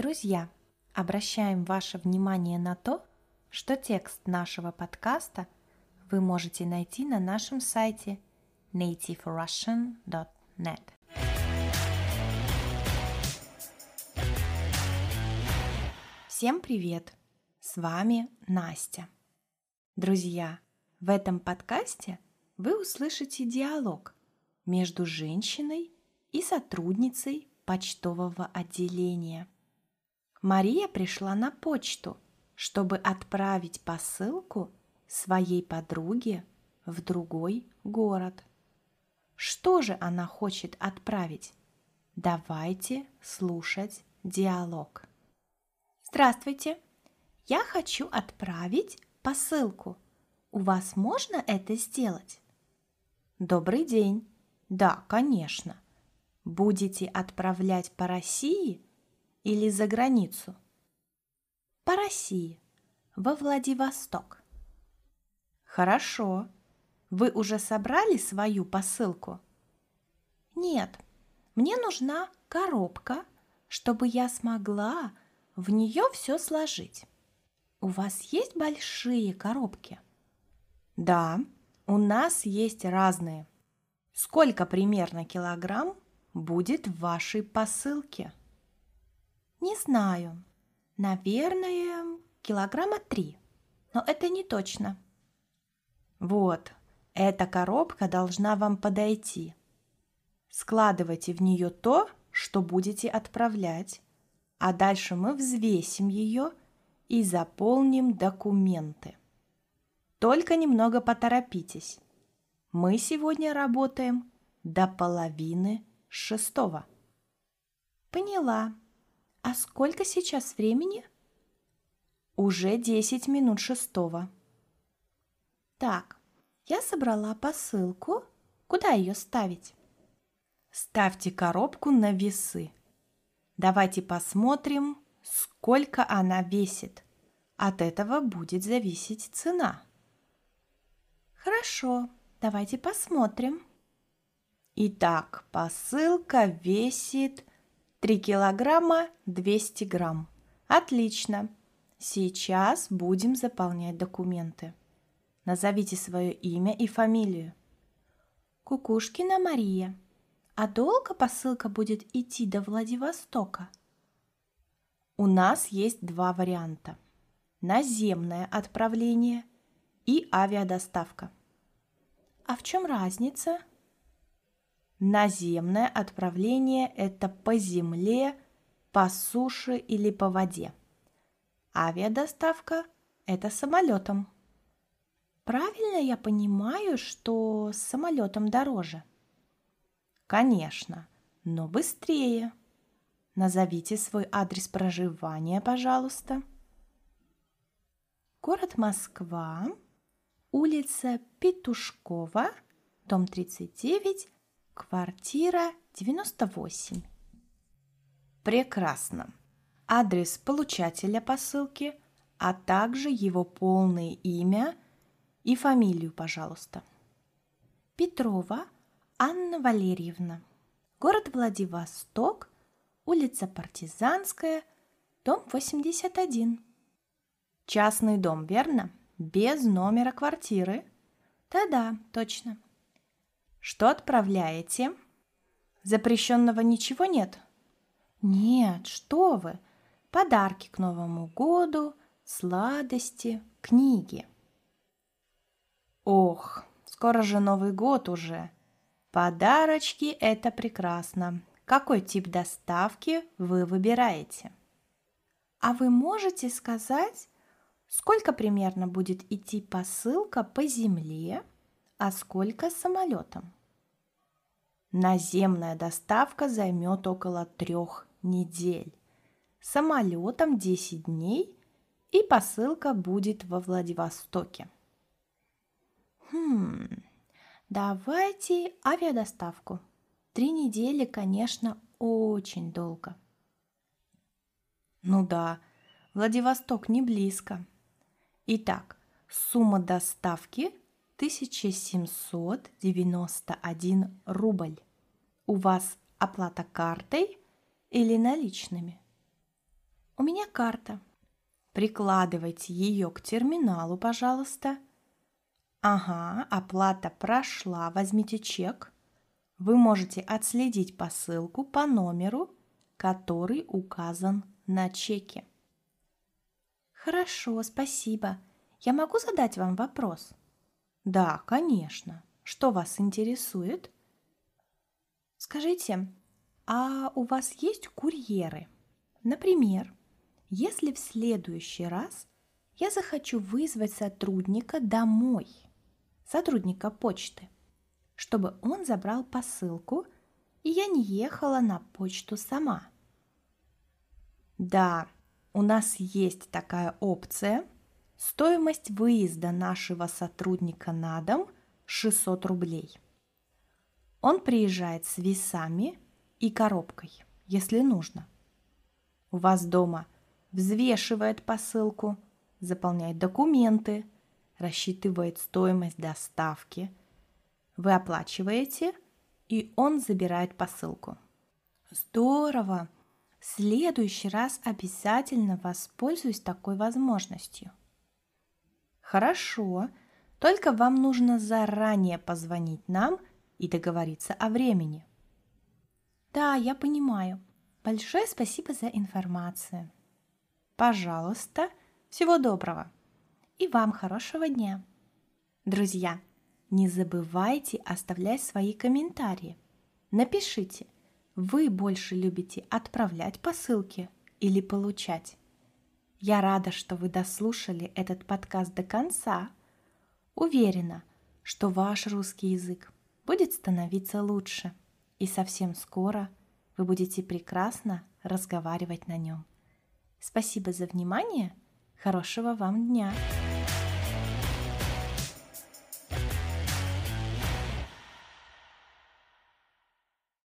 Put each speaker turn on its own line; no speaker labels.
Друзья, обращаем ваше внимание на то, что текст нашего подкаста вы можете найти на нашем сайте nativerussian.net. Всем привет! С вами Настя. Друзья, в этом подкасте вы услышите диалог между женщиной и сотрудницей почтового отделения. Мария пришла на почту, чтобы отправить посылку своей подруге в другой город. Что же она хочет отправить? Давайте слушать диалог. Здравствуйте! Я хочу отправить посылку. У вас можно это сделать? Добрый день! Да, конечно. Будете отправлять по России или за границу? По России, во Владивосток. Хорошо. Вы уже собрали свою посылку? Нет, мне нужна коробка, чтобы я смогла в нее все сложить. У вас есть большие коробки? Да, у нас есть разные. Сколько примерно килограмм будет в вашей посылке? Не знаю. Наверное, килограмма три. Но это не точно. Вот, эта коробка должна вам подойти. Складывайте в нее то, что будете отправлять, а дальше мы взвесим ее и заполним документы. Только немного поторопитесь. Мы сегодня работаем до половины шестого. Поняла. А сколько сейчас времени? Уже десять минут шестого. Так, я собрала посылку. Куда ее ставить? Ставьте коробку на весы. Давайте посмотрим, сколько она весит. От этого будет зависеть цена. Хорошо, давайте посмотрим. Итак, посылка весит 3 килограмма 200 грамм. Отлично. Сейчас будем заполнять документы. Назовите свое имя и фамилию. Кукушкина Мария. А долго посылка будет идти до Владивостока? У нас есть два варианта. Наземное отправление и авиадоставка. А в чем разница? Наземное отправление – это по земле, по суше или по воде. Авиадоставка – это самолетом. Правильно я понимаю, что с самолетом дороже? Конечно, но быстрее. Назовите свой адрес проживания, пожалуйста. Город Москва, улица Петушкова, дом 39, Квартира 98. Прекрасно. Адрес получателя посылки, а также его полное имя и фамилию, пожалуйста. Петрова Анна Валерьевна. Город Владивосток, улица Партизанская, дом 81. Частный дом, верно? Без номера квартиры? Да-да, точно. Что отправляете? Запрещенного ничего нет? Нет, что вы. Подарки к Новому году, сладости, книги. Ох, скоро же Новый год уже. Подарочки – это прекрасно. Какой тип доставки вы выбираете? А вы можете сказать, сколько примерно будет идти посылка по земле – а сколько самолетом? Наземная доставка займет около трех недель. Самолетом 10 дней и посылка будет во Владивостоке. Хм, давайте авиадоставку. Три недели, конечно, очень долго. Ну да, Владивосток не близко. Итак, сумма доставки 1791 рубль. У вас оплата картой или наличными? У меня карта. Прикладывайте ее к терминалу, пожалуйста. Ага, оплата прошла. Возьмите чек. Вы можете отследить посылку по номеру, который указан на чеке. Хорошо, спасибо. Я могу задать вам вопрос? Да, конечно. Что вас интересует? Скажите, а у вас есть курьеры? Например, если в следующий раз я захочу вызвать сотрудника домой, сотрудника почты, чтобы он забрал посылку, и я не ехала на почту сама. Да, у нас есть такая опция. Стоимость выезда нашего сотрудника на дом 600 рублей. Он приезжает с весами и коробкой, если нужно. У вас дома взвешивает посылку, заполняет документы, рассчитывает стоимость доставки. Вы оплачиваете, и он забирает посылку. Здорово! В следующий раз обязательно воспользуюсь такой возможностью. Хорошо, только вам нужно заранее позвонить нам и договориться о времени. Да, я понимаю. Большое спасибо за информацию. Пожалуйста, всего доброго. И вам хорошего дня. Друзья, не забывайте оставлять свои комментарии. Напишите, вы больше любите отправлять посылки или получать. Я рада, что вы дослушали этот подкаст до конца. Уверена, что ваш русский язык будет становиться лучше, и совсем скоро – вы будете прекрасно разговаривать на нем. Спасибо за внимание. Хорошего вам дня!